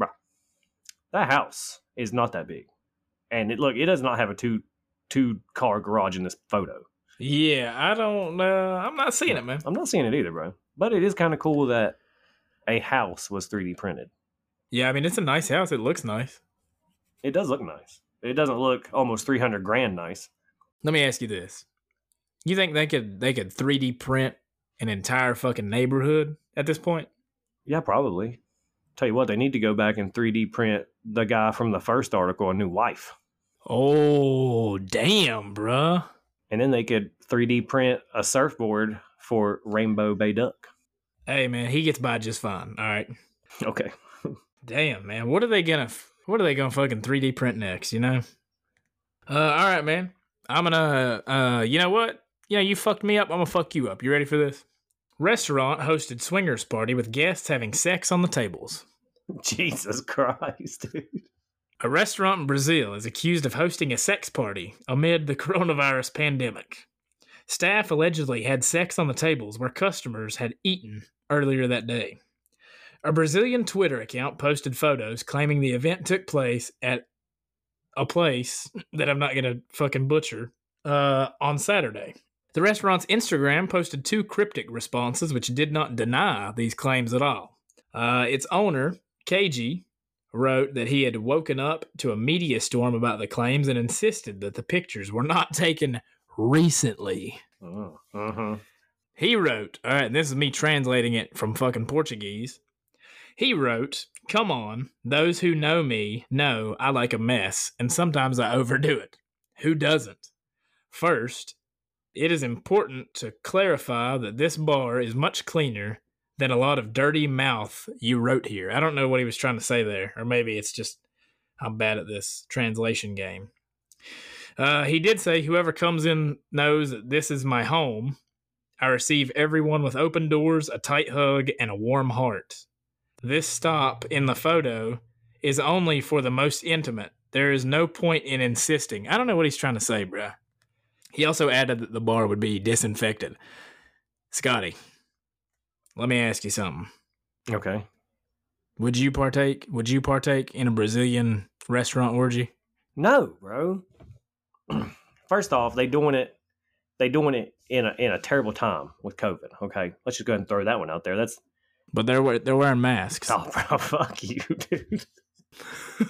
Bruh, that house is not that big, and it look it does not have a two two car garage in this photo. Yeah, I don't. Uh, I'm not seeing it, man. I'm not seeing it either, bro. But it is kind of cool that a house was 3D printed. Yeah, I mean it's a nice house. It looks nice. It does look nice. It doesn't look almost 300 grand nice. Let me ask you this: You think they could they could 3D print an entire fucking neighborhood at this point? Yeah, probably. Tell you what, they need to go back and 3D print the guy from the first article a new wife. Oh, damn, bruh. And then they could 3D print a surfboard for Rainbow Bay Duck. Hey, man, he gets by just fine. All right. Okay. Damn, man. What are they gonna? What are they gonna fucking 3D print next? You know. Uh, all right, man. I'm gonna. Uh, you know what? Yeah, you fucked me up. I'm gonna fuck you up. You ready for this? Restaurant hosted swingers party with guests having sex on the tables. Jesus Christ, dude. A restaurant in Brazil is accused of hosting a sex party amid the coronavirus pandemic. Staff allegedly had sex on the tables where customers had eaten earlier that day. A Brazilian Twitter account posted photos claiming the event took place at a place that I'm not going to fucking butcher uh, on Saturday. The restaurant's Instagram posted two cryptic responses which did not deny these claims at all. Uh, its owner, KG, wrote that he had woken up to a media storm about the claims and insisted that the pictures were not taken recently. Uh huh. He wrote, all right, and this is me translating it from fucking Portuguese. He wrote, Come on, those who know me know I like a mess, and sometimes I overdo it. Who doesn't? First, it is important to clarify that this bar is much cleaner than a lot of dirty mouth you wrote here. I don't know what he was trying to say there, or maybe it's just I'm bad at this translation game. Uh, he did say, Whoever comes in knows that this is my home. I receive everyone with open doors, a tight hug, and a warm heart. This stop in the photo is only for the most intimate. There is no point in insisting. I don't know what he's trying to say, bruh. He also added that the bar would be disinfected. Scotty, let me ask you something. Okay. Would you partake? Would you partake in a Brazilian restaurant orgy? No, bro. First off, they doing it. They doing it in a in a terrible time with COVID. Okay, let's just go ahead and throw that one out there. That's But they're they're wearing masks. oh, bro, fuck you, dude.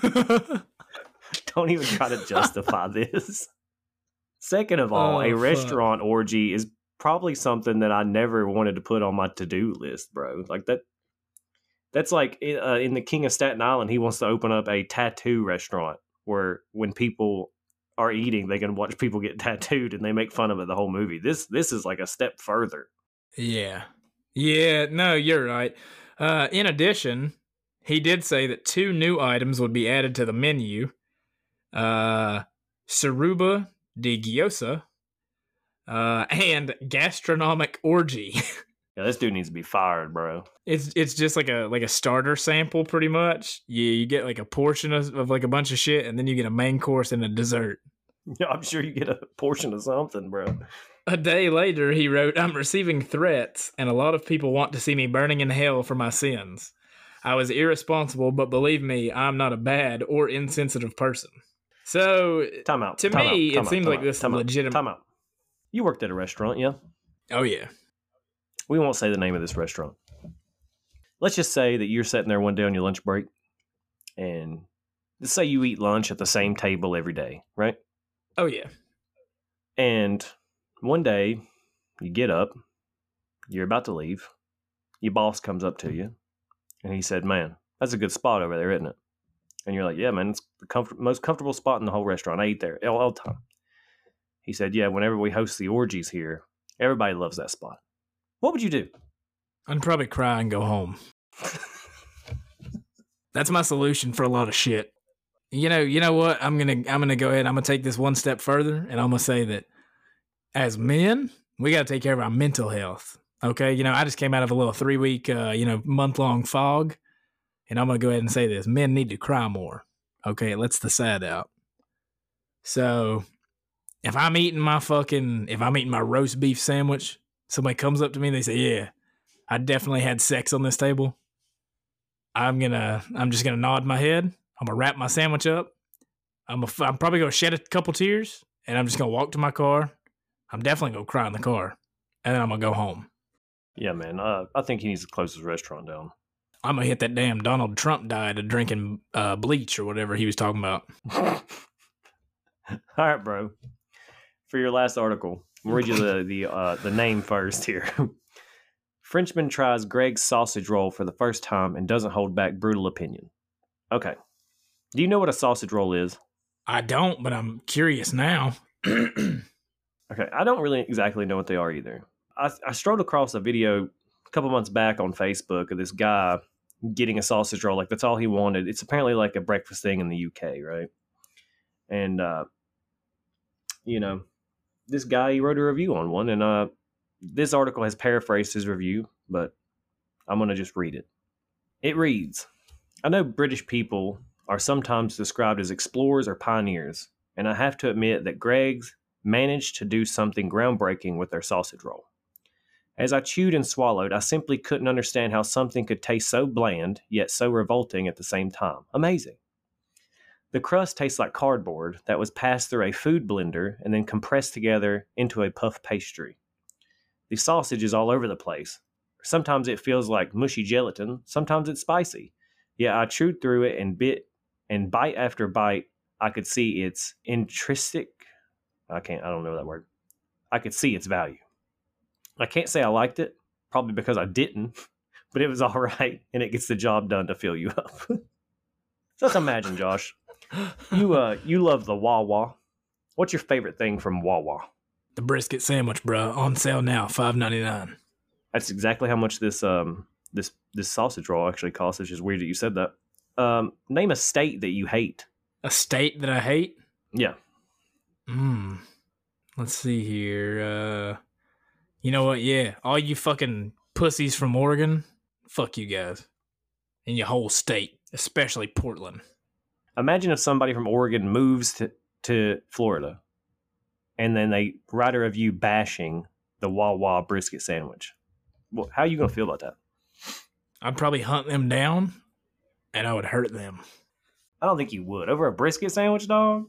Don't even try to justify this. Second of all, Oh, a fuck. restaurant orgy is probably something that I never wanted to put on my to do list, bro. Like that. That's like uh, in the King of Staten Island. He wants to open up a tattoo restaurant where when people are eating, they can watch people get tattooed, and they make fun of it the whole movie. This this is like a step further. Yeah. Yeah, no, you're right. Uh, in addition, he did say that two new items would be added to the menu. Uh, Saruba de Gyoza uh, and Gastronomic Orgy. Yeah, this dude needs to be fired, bro. It's it's just like a like a starter sample, pretty much. You you get like a portion of, of like a bunch of shit, and then you get a main course and a dessert. Yeah, I'm sure you get a portion of something, bro. A day later, he wrote, I'm receiving threats, and a lot of people want to see me burning in hell for my sins. I was irresponsible, but believe me, I'm not a bad or insensitive person. So, Time out. To time me, out, it time out, seems like out, this is time legitimate- Time out. You worked at a restaurant, yeah? oh yeah. We won't say the name of this restaurant. Let's just say that you're sitting there one day on your lunch break, and let's say you eat lunch at the same table every day, right? Oh yeah. And one day you get up, you're about to leave, your boss comes up to you, and he said, Man, that's a good spot over there, isn't it? And you're like, Yeah, man, it's the comfort- most comfortable spot in the whole restaurant. I eat there all, all the time. He said, Yeah, whenever we host the orgies here, everybody loves that spot. What would you do? I'd probably cry and go home. That's my solution for a lot of shit. You know, you know what? I'm gonna I'm gonna go ahead. I'm gonna take this one step further, and I'm gonna say that as men, we gotta take care of our mental health. Okay, you know, I just came out of a little three week, uh, you know, month long fog, and I'm gonna go ahead and say this: men need to cry more. Okay, it lets the sad out. So, if I'm eating my fucking, if I'm eating my roast beef sandwich, somebody comes up to me and they say, "Yeah, I definitely had sex on this table." I'm gonna, I'm just gonna nod my head. I'm gonna wrap my sandwich up. I'm, a, I'm probably gonna shed a couple tears, and I'm just gonna walk to my car. I'm definitely gonna cry in the car, and then I'm gonna go home. Yeah, man, uh, I think he needs to close his restaurant down. I'm gonna hit that damn Donald Trump died of drinking uh, bleach or whatever he was talking about. All right, bro. For your last article, Read you the the uh, the name first here. Frenchman tries Greggs sausage roll for the first time and doesn't hold back brutal opinion. Okay. Do you know what a sausage roll is? I don't, but I'm curious now. Okay, I don't really exactly know what they are either. I, I strolled across a video a couple months back on Facebook of this guy getting a sausage roll. Like that's all he wanted. It's apparently like a breakfast thing in the UK, right? And uh, you know, this guy he wrote a review on one, and uh, this article has paraphrased his review, but I'm gonna just read it. It reads: I know British people are sometimes described as explorers or pioneers, and I have to admit that Greggs managed to do something groundbreaking with their sausage roll. As I chewed and swallowed, I simply couldn't understand how something could taste so bland, yet so revolting at the same time. Amazing. The crust tastes like cardboard that was passed through a food blender and then compressed together into a puff pastry. The sausage is all over the place. Sometimes it feels like mushy gelatin, sometimes it's spicy. Yet I chewed through it and bit, and bite after bite, I could see its intrinsic I can't, I don't know that word. I could see its value. I can't say I liked it, probably because I didn't, but it was all right and it gets the job done to fill you up. Just imagine, Josh, you uh you love the Wawa. What's your favorite thing from Wawa? the brisket sandwich, bro, on sale now, five ninety nine. That's exactly how much this um this this sausage roll actually costs. It's just weird that you said that. Um, name a state that you hate. A state that I hate. Yeah, Hmm. Let's see here. Uh, you know what? Yeah, all you fucking pussies from Oregon, fuck you guys, and your whole state, especially Portland. Imagine if somebody from Oregon moves to, to Florida and then they write a review bashing the Wawa brisket sandwich. Well, how are you going to feel about that? I'd probably hunt them down, and I would hurt them. I don't think you would. Over a brisket sandwich, dog?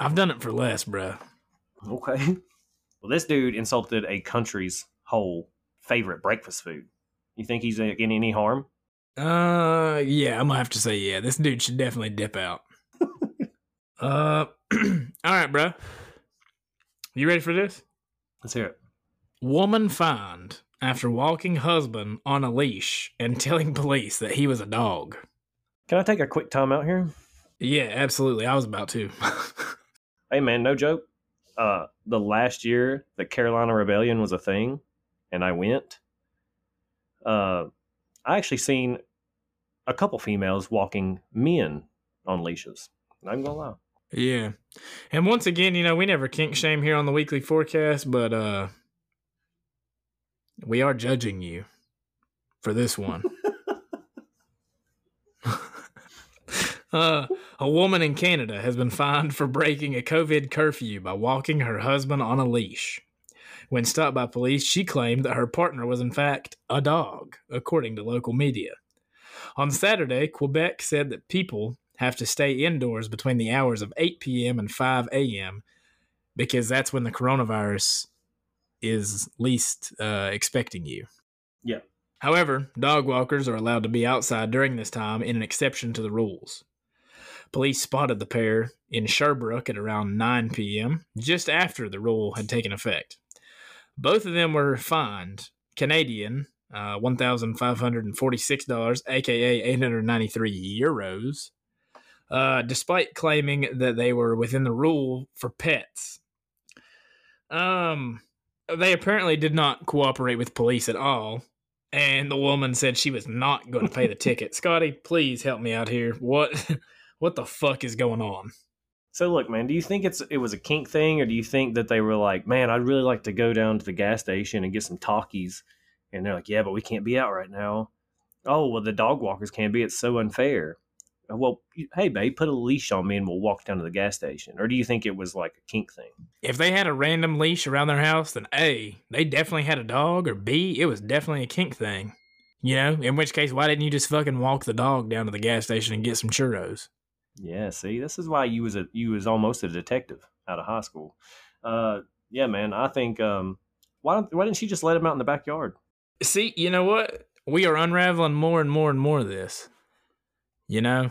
I've done it for less, bro. Okay. Well, this dude insulted a country's whole favorite breakfast food. You think he's uh, getting any harm? Uh, yeah, I'm gonna have to say yeah. This dude should definitely dip out. uh, all right, bro. You ready for this? Let's hear it. Woman fined after walking husband on a leash and telling police that he was a dog. Can I take a quick time out here? Yeah, absolutely. I was about to. Hey, man, no joke. Uh, the last year the Carolina Rebellion was a thing, and I went. Uh, I actually seen a couple females walking men on leashes. I'm gonna lie. yeah. And once again, you know, we never kink shame here on the weekly forecast, but uh we are judging you for this one. uh, a woman in Canada has been fined for breaking a COVID curfew by walking her husband on a leash. When stopped by police, she claimed that her partner was, in fact, a dog, according to local media. On Saturday, Quebec said that people have to stay indoors between the hours of 8 p.m. and 5 a.m. because that's when the coronavirus is least uh, expecting you. Yeah. However, dog walkers are allowed to be outside during this time in an exception to the rules. Police spotted the pair in Sherbrooke at around 9 p.m., just after the rule had taken effect. Both of them were fined Canadian uh, $1,546, aka 893 euros, uh, despite claiming that they were within the rule for pets. Um, they apparently did not cooperate with police at all, and the woman said she was not going to pay the ticket. Scotty, please help me out here. What, what the fuck is going on? So look, man, do you think it's it was a kink thing, or do you think that they were like, man, I'd really like to go down to the gas station and get some talkies, and they're like, yeah, but we can't be out right now. Oh well, the dog walkers can't be. It's so unfair. Uh, Well, hey, babe, put a leash on me and we'll walk down to the gas station. Or do you think it was like a kink thing? If they had a random leash around their house, then A, they definitely had a dog, or B, it was definitely a kink thing. You know, in which case, why didn't you just fucking walk the dog down to the gas station and get some churros? Yeah, see, this is why you was a you was almost a detective out of high school. Uh, yeah, man, I think um, why don't why didn't she just let him out in the backyard? See, you know what? We are unraveling more and more and more of this. You know,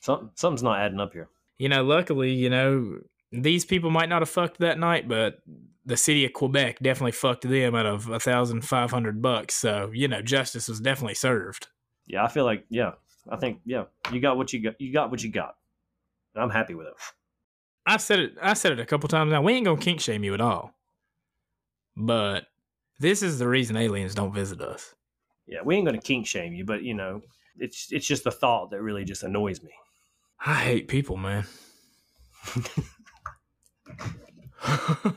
Something something's not adding up here. you know, luckily, you know, these people might not have fucked that night, but the city of Quebec definitely fucked them out of a thousand five hundred bucks. So, you know, justice was definitely served. Yeah, I feel like yeah, I think yeah, you got what you got. You got what you got. I'm happy with it. I said it I said it a couple times now. We ain't gonna kink shame you at all. But this is the reason aliens don't visit us. Yeah, we ain't gonna kink shame you, but you know, it's it's just the thought that really just annoys me. I hate people, man.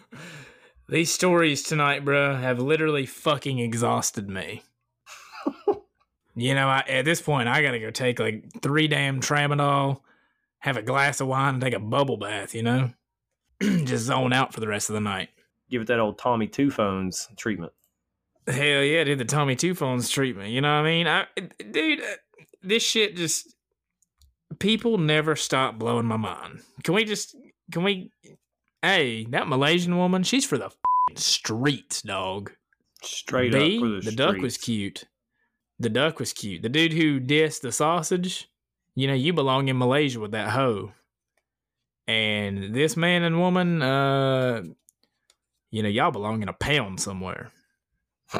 These stories tonight, bruh, have literally fucking exhausted me. you know, I, at this point, I gotta go take like three damn tramadol, have a glass of wine, and take a bubble bath. You know, just zone out for the rest of the night. Give it that old Tommy Two Phones treatment. Hell yeah, did the Tommy Two Phones treatment. You know what I mean? I, dude, this shit just people never stop blowing my mind. Can we just can we? Hey, that Malaysian woman, she's for the streets, dog. Straight B, up for the, the duck was cute. The duck was cute. The dude who dissed the sausage, you know, you belong in Malaysia with that hoe. And this man and woman, uh, you know, y'all belong in a pound somewhere.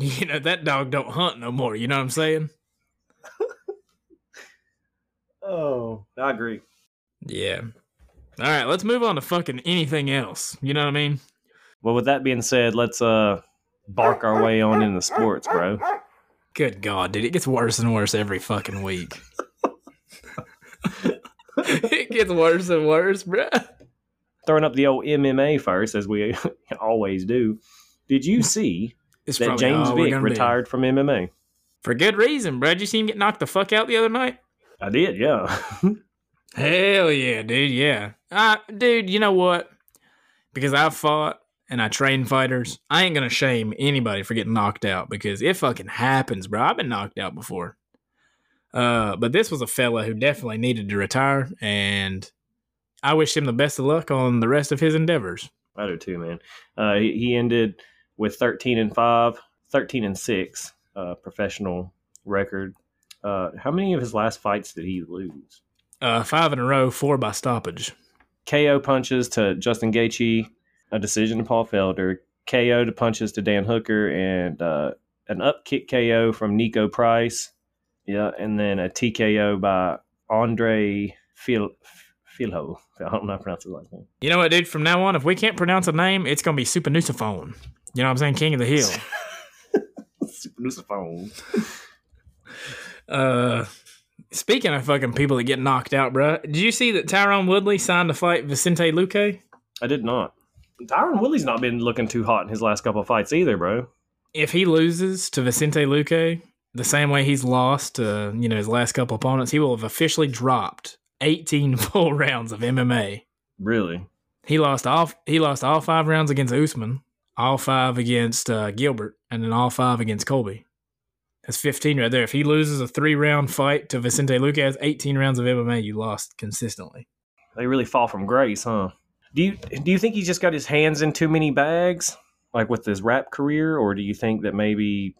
You know, that dog don't hunt no more. You know what I'm saying? Oh, I agree. Yeah. All right, let's move on to fucking anything else. You know what I mean? Well, with that being said, let's uh bark our way on into sports, bro. Good God, dude, it gets worse and worse every fucking week. it gets worse and worse, bruh. Throwing up the old MMA first, as we always do. Did you see It's that James Vick gonna be. retired from MMA? for good reason, bruh. Did you see him get knocked the fuck out the other night? I did, yeah. Hell yeah, dude. Yeah, uh, dude. You know what? Because I've fought and I train fighters, I ain't gonna shame anybody for getting knocked out because it fucking happens, bro. I've been knocked out before. Uh, but this was a fella who definitely needed to retire, and I wish him the best of luck on the rest of his endeavors. I do too, man. Uh, he, he ended with 13 and 5, 13 and 6 uh, professional record. Uh, how many of his last fights did he lose? Uh, five in a row, four by stoppage. KO punches to Justin Gaethje, a decision to Paul Felder, KO to punches to Dan Hooker, and uh, an up kick KO from Niko Price. Yeah, and then a TKO by Andre Fil Filho. I don't know how to pronounce his last name. You know what, dude? From now on, if we can't pronounce a name, it's gonna be Super Supernusiphone. You know what I'm saying? King of the Hill. Super Luciphone. Uh, speaking of fucking people that get knocked out, bruh, did you see that Tyrone Woodley signed to fight Vicente Luque? I did not. Tyron Woodley's not been looking too hot in his last couple of fights either, bro. If he loses to Vicente Luque the same way he's lost to you know his last couple opponents, he will have officially dropped 18 full rounds of MMA. Really? He lost all he lost all five rounds against Usman, all five against uh, Gilbert, and then all five against Colby. That's 15 right there. If he loses a three round fight to Vicente that's 18 rounds of MMA you lost consistently. They really fall from grace, huh? Do you do you think he just got his hands in too many bags, like with his rap career, or do you think that maybe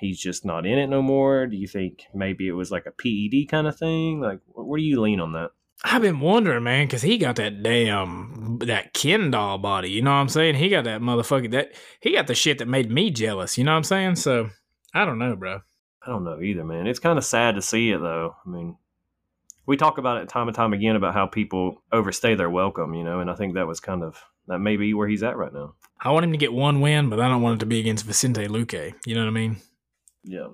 he's just not in it no more? Do you think maybe it was like a PED kind of thing? Like, where do you lean on that? I've been wondering, man, because he got that damn that Ken doll body. You know what I'm saying? He got that motherfucker that he got the shit that made me jealous. You know what I'm saying? So I don't know, bro. I don't know either, man. It's kind of sad to see it though. I mean, we talk about it time and time again about how people overstay their welcome, you know, and I think that was kind of that may be where he's at right now. I want him to get one win, but I don't want it to be against Vicente Luque. You know what I mean? Yeah.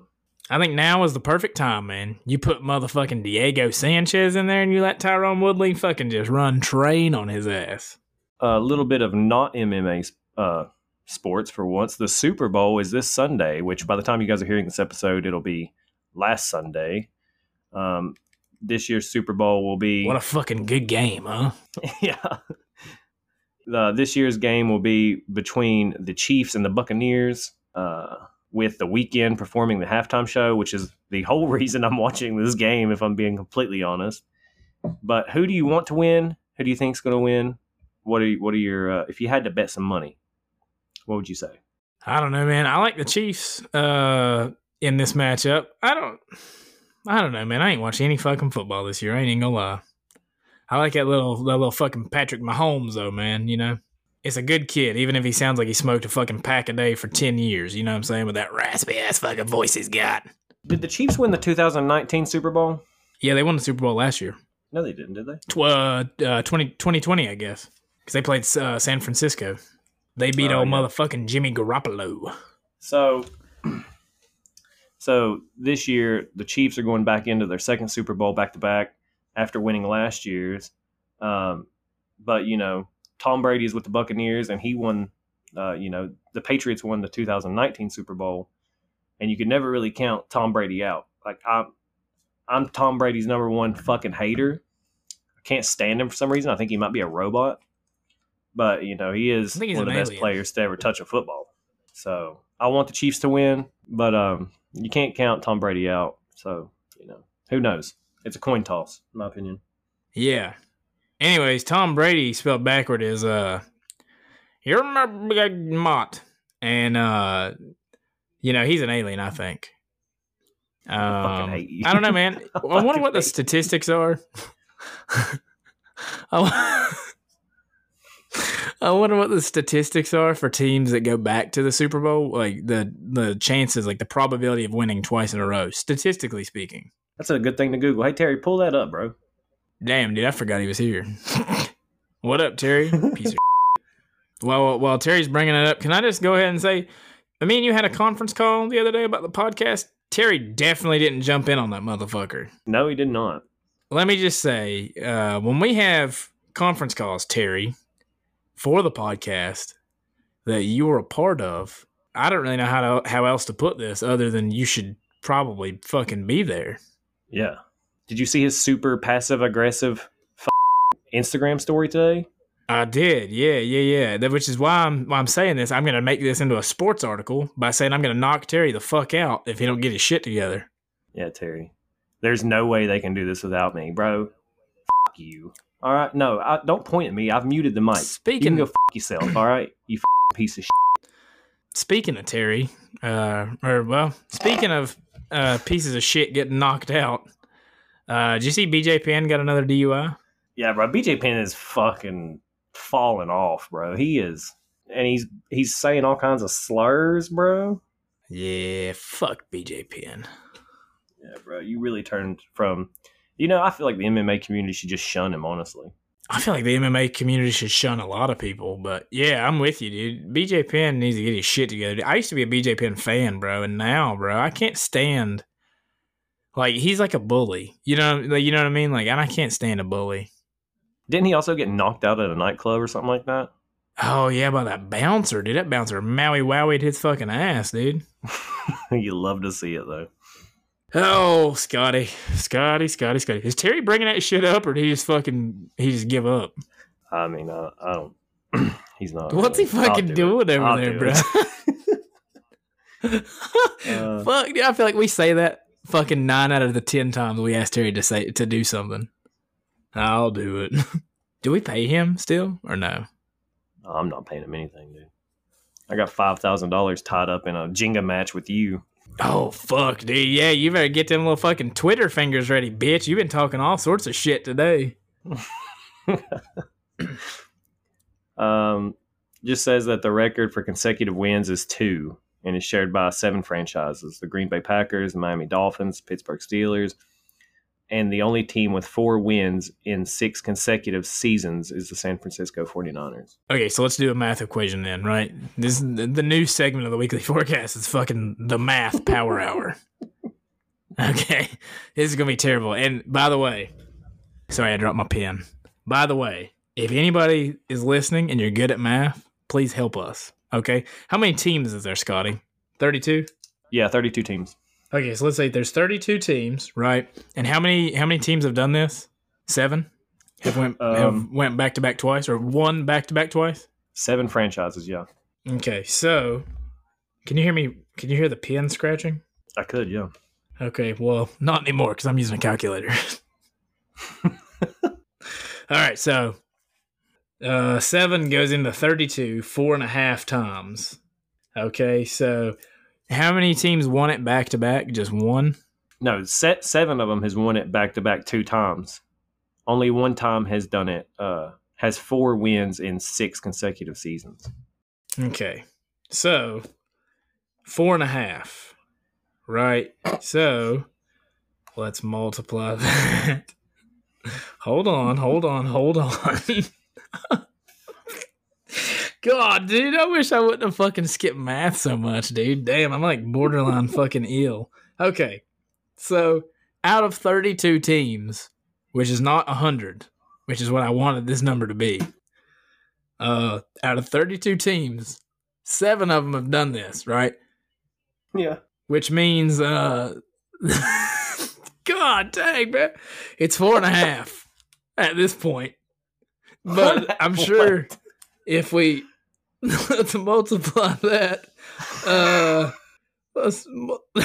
I think now is the perfect time, man. You put motherfucking Diego Sanchez in there and you let Tyrone Woodley fucking just run train on his ass. A little bit of not MMA uh, sports for once. The Super Bowl is this Sunday, which by the time you guys are hearing this episode, it'll be last Sunday. Um, this year's Super Bowl will be What a fucking good game, huh? yeah. The, this year's game will be between the Chiefs and the Buccaneers, uh, with the Weeknd performing the halftime show, which is the whole reason I'm watching this game, if I'm being completely honest. But who do you want to win? Who do you think's going to win? What are you, what are your uh, if you had to bet some money? What would you say? I don't know, man. I like the Chiefs uh, in this matchup. I don't. I don't know, man. I ain't watching any fucking football this year. I ain't even gonna lie. I like that little that little fucking Patrick Mahomes though, man. You know, it's a good kid, even if he sounds like he smoked a fucking pack a day for ten years. You know what I'm saying? With that raspy ass fucking voice he's got. Did the Chiefs win the 2019 Super Bowl? Yeah, they won the Super Bowl last year. No, they didn't, did they? Tw- uh, uh, 20, 2020, I guess, because they played uh, San Francisco. They beat Oh, old yeah. motherfucking Jimmy Garoppolo. So, so this year the Chiefs are going back into their second Super Bowl back to back after winning last year's. Um, but you know, Tom Brady is with the Buccaneers, and he won. Uh, you know, the Patriots won the 2019 Super Bowl, and you could never really count Tom Brady out. Like I'm, I'm Tom Brady's number one fucking hater. I can't stand him for some reason. I think he might be a robot, but you know, he is I think he's one of the best players to ever touch a football. So I want the Chiefs to win, but um, you can't count Tom Brady out. So you know, who knows? It's a coin toss, in my opinion. Yeah. Anyways, Tom Brady spelled backward is uh you're my big mott. And uh you know, he's an alien, I think. Um, you. I don't know, man. I, I wonder what the statistics are. I I wonder what the statistics are for teams that go back to the Super Bowl, like the the chances, like the probability of winning twice in a row, statistically speaking. That's a good thing to Google. Hey Terry, pull that up, bro. Damn, dude, I forgot he was here. what up, Terry? Piece of Well, while Terry's bringing it up, can I just go ahead and say, I mean, you had a conference call the other day about the podcast. Terry definitely didn't jump in on that motherfucker. No, he did not. Let me just say, uh, when we have conference calls, Terry, for the podcast that you were a part of, I don't really know how to how else to put this other than you should probably fucking be there. Yeah. Did you see his super passive aggressive f- Instagram story today? I did, yeah, yeah, yeah. That, which is why I'm why I'm saying this. I'm gonna make this into a sports article by saying I'm gonna knock Terry the fuck out if he don't get his shit together. Yeah, Terry. There's no way they can do this without me, bro. Fuck you. All right, no, I, don't point at me. I've muted the mic. you Speaking can go f- yourself. All right, you piece of shit. speaking of Terry, uh, or well, speaking of uh, pieces of shit getting knocked out, uh, did you see BJ Penn got another DUI? Yeah, bro. BJ Penn is fucking falling off, bro. He is, and he's he's saying all kinds of slurs, bro. Yeah, fuck BJ Penn. Yeah, bro. You really turned from. You know, I feel like the MMA community should just shun him, honestly. I feel like the MMA community should shun a lot of people, but yeah, I'm with you, dude. BJ Penn needs to get his shit together. I used to be a BJ Penn fan, bro, and now, bro, I can't stand. Like he's like a bully, you know. Like, you know what I mean? Like, and I can't stand a bully. Didn't he also get knocked out at a nightclub or something like that? Oh yeah, by that bouncer, dude. That bouncer Maui wowied his fucking ass, dude. you love to see it though. Oh, Scotty, Scotty, Scotty, Scotty. Is Terry bringing that shit up, or did he just fucking he just give up? I mean, I, I don't. he's not. What's he really. I'll fucking do doing it. over I'll there, do bro? Uh, Fuck, dude, I feel like we say that fucking nine out of the ten times we ask Terry to say to do something. I'll do it. do we pay him still or no? I'm not paying him anything, dude. I got five thousand dollars tied up in a Jenga match with you. Oh fuck, dude. Yeah, you better get them little fucking Twitter fingers ready, bitch. You've been talking all sorts of shit today. Um, just says that the record for consecutive wins is two and is shared by seven franchises: the Green Bay Packers, the Miami Dolphins, Pittsburgh Steelers, and the only team with four wins in six consecutive seasons is the San Francisco 49ers. Okay, so let's do a math equation then, right? This the the new segment of the weekly forecast is fucking the math power hour. Okay, this is gonna be terrible. And by the way, sorry I dropped my pen. By the way, if anybody is listening and you're good at math, please help us. Okay, how many teams is there, Scotty? Thirty-two. Yeah, 32 teams. Okay, so let's say there's 32 teams, right? And how many how many teams have done this? Seven. Have went have Um, went back to back twice, or one back to back twice? Seven franchises. Yeah, Okay, so can you hear me? Can you hear the pen scratching? I could. Yeah. Okay, well, not anymore because I'm using a calculator. All right, so uh, seven goes into 32 four and a half times. Okay, so how many teams won it back to back? Just one? No, set seven of them has won it back to back two times. Only one time has done it. Uh, has four wins in six consecutive seasons. Okay. So four and a half. Right. So let's multiply that. hold on, hold on, hold on. God, dude, I wish I wouldn't have fucking skipped math so much, dude. Damn, I'm like borderline fucking ill. Okay. So out of 32 teams, which is not 100, which is what I wanted this number to be, uh, out of 32 teams, seven of them have done this, right? Yeah. Which means, uh, God dang, man, it's four and a half at this point. But I'm sure if we let's multiply that, uh, let's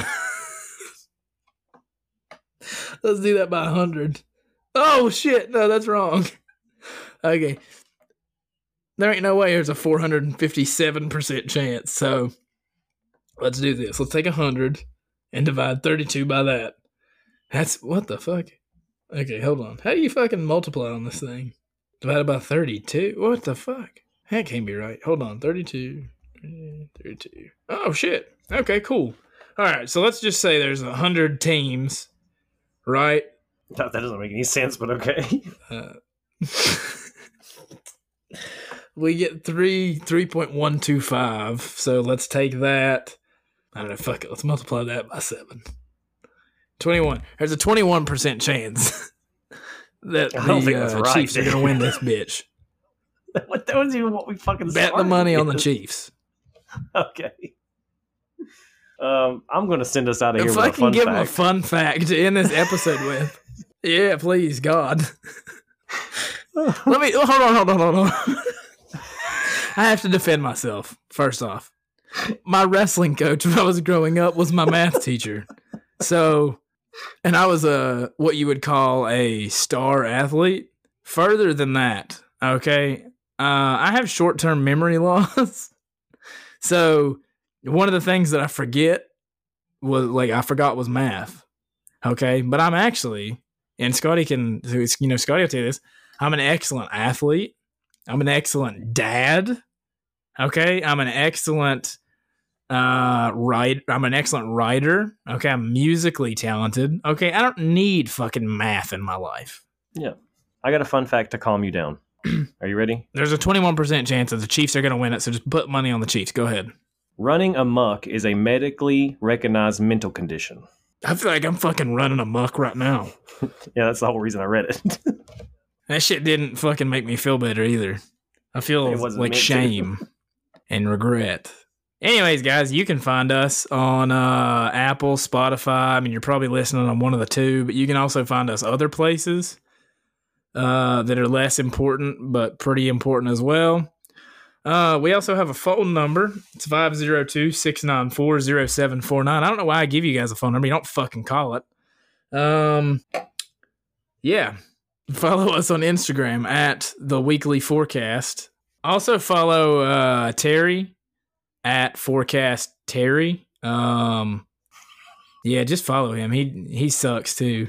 let's do that by hundred. Oh shit! No, that's wrong. Okay, there ain't no way there's a 457% chance. So let's do this. Let's take 100 and divide 32 by that. That's what the fuck? Okay, hold on. How do you fucking multiply on this thing? Divided by 32? What the fuck? That can't be right. Hold on. 32. 32. Oh, shit. Okay, cool. All right, so let's just say there's 100 teams, right? That, that doesn't make any sense, but okay. Uh, we get three three point one two five. So let's take that. I don't know. Fuck it. Let's multiply that by seven. Twenty one. There's a twenty one percent chance that I don't the think that's uh, right, Chiefs are gonna win this bitch. what that was even what we fucking Bet the money on the. Chiefs. Okay. Um, I'm going to send us out of here If with I a can fun give him a fun fact to end this episode with, yeah, please, God. Let me hold on, hold on, hold on. I have to defend myself. First off, my wrestling coach when I was growing up was my math teacher. So, and I was a what you would call a star athlete. Further than that, okay, uh, I have short term memory loss. so, one of the things that I forget was like I forgot was math. Okay, but I'm actually, and Scotty can, you know, Scotty will tell you this. I'm an excellent athlete. I'm an excellent dad. Okay, I'm an excellent uh write I'm an excellent writer. Okay, I'm musically talented. Okay, I don't need fucking math in my life. Yeah. I got a fun fact to calm you down. Are you ready? There's a 21% chance that the Chiefs are going to win it, so just put money on the Chiefs. Go ahead. Running amok is a medically recognized mental condition. I feel like I'm fucking running amok right now. Yeah, that's the whole reason I read it. That shit didn't fucking make me feel better either. I feel like shame and regret. Anyways, guys, you can find us on uh, Apple, Spotify. I mean, you're probably listening on one of the two, but you can also find us other places uh, that are less important, but pretty important as well. Uh, we also have a phone number. It's 502 694 0749. I don't know why I give you guys a phone number. You don't fucking call it. Um, yeah. Follow us on Instagram at the weekly forecast. Also follow uh, Terry at forecast Terry. Um, yeah, just follow him. He he sucks too.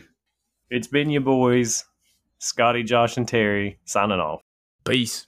It's been your boys, Scotty, Josh, and Terry, signing off. Peace.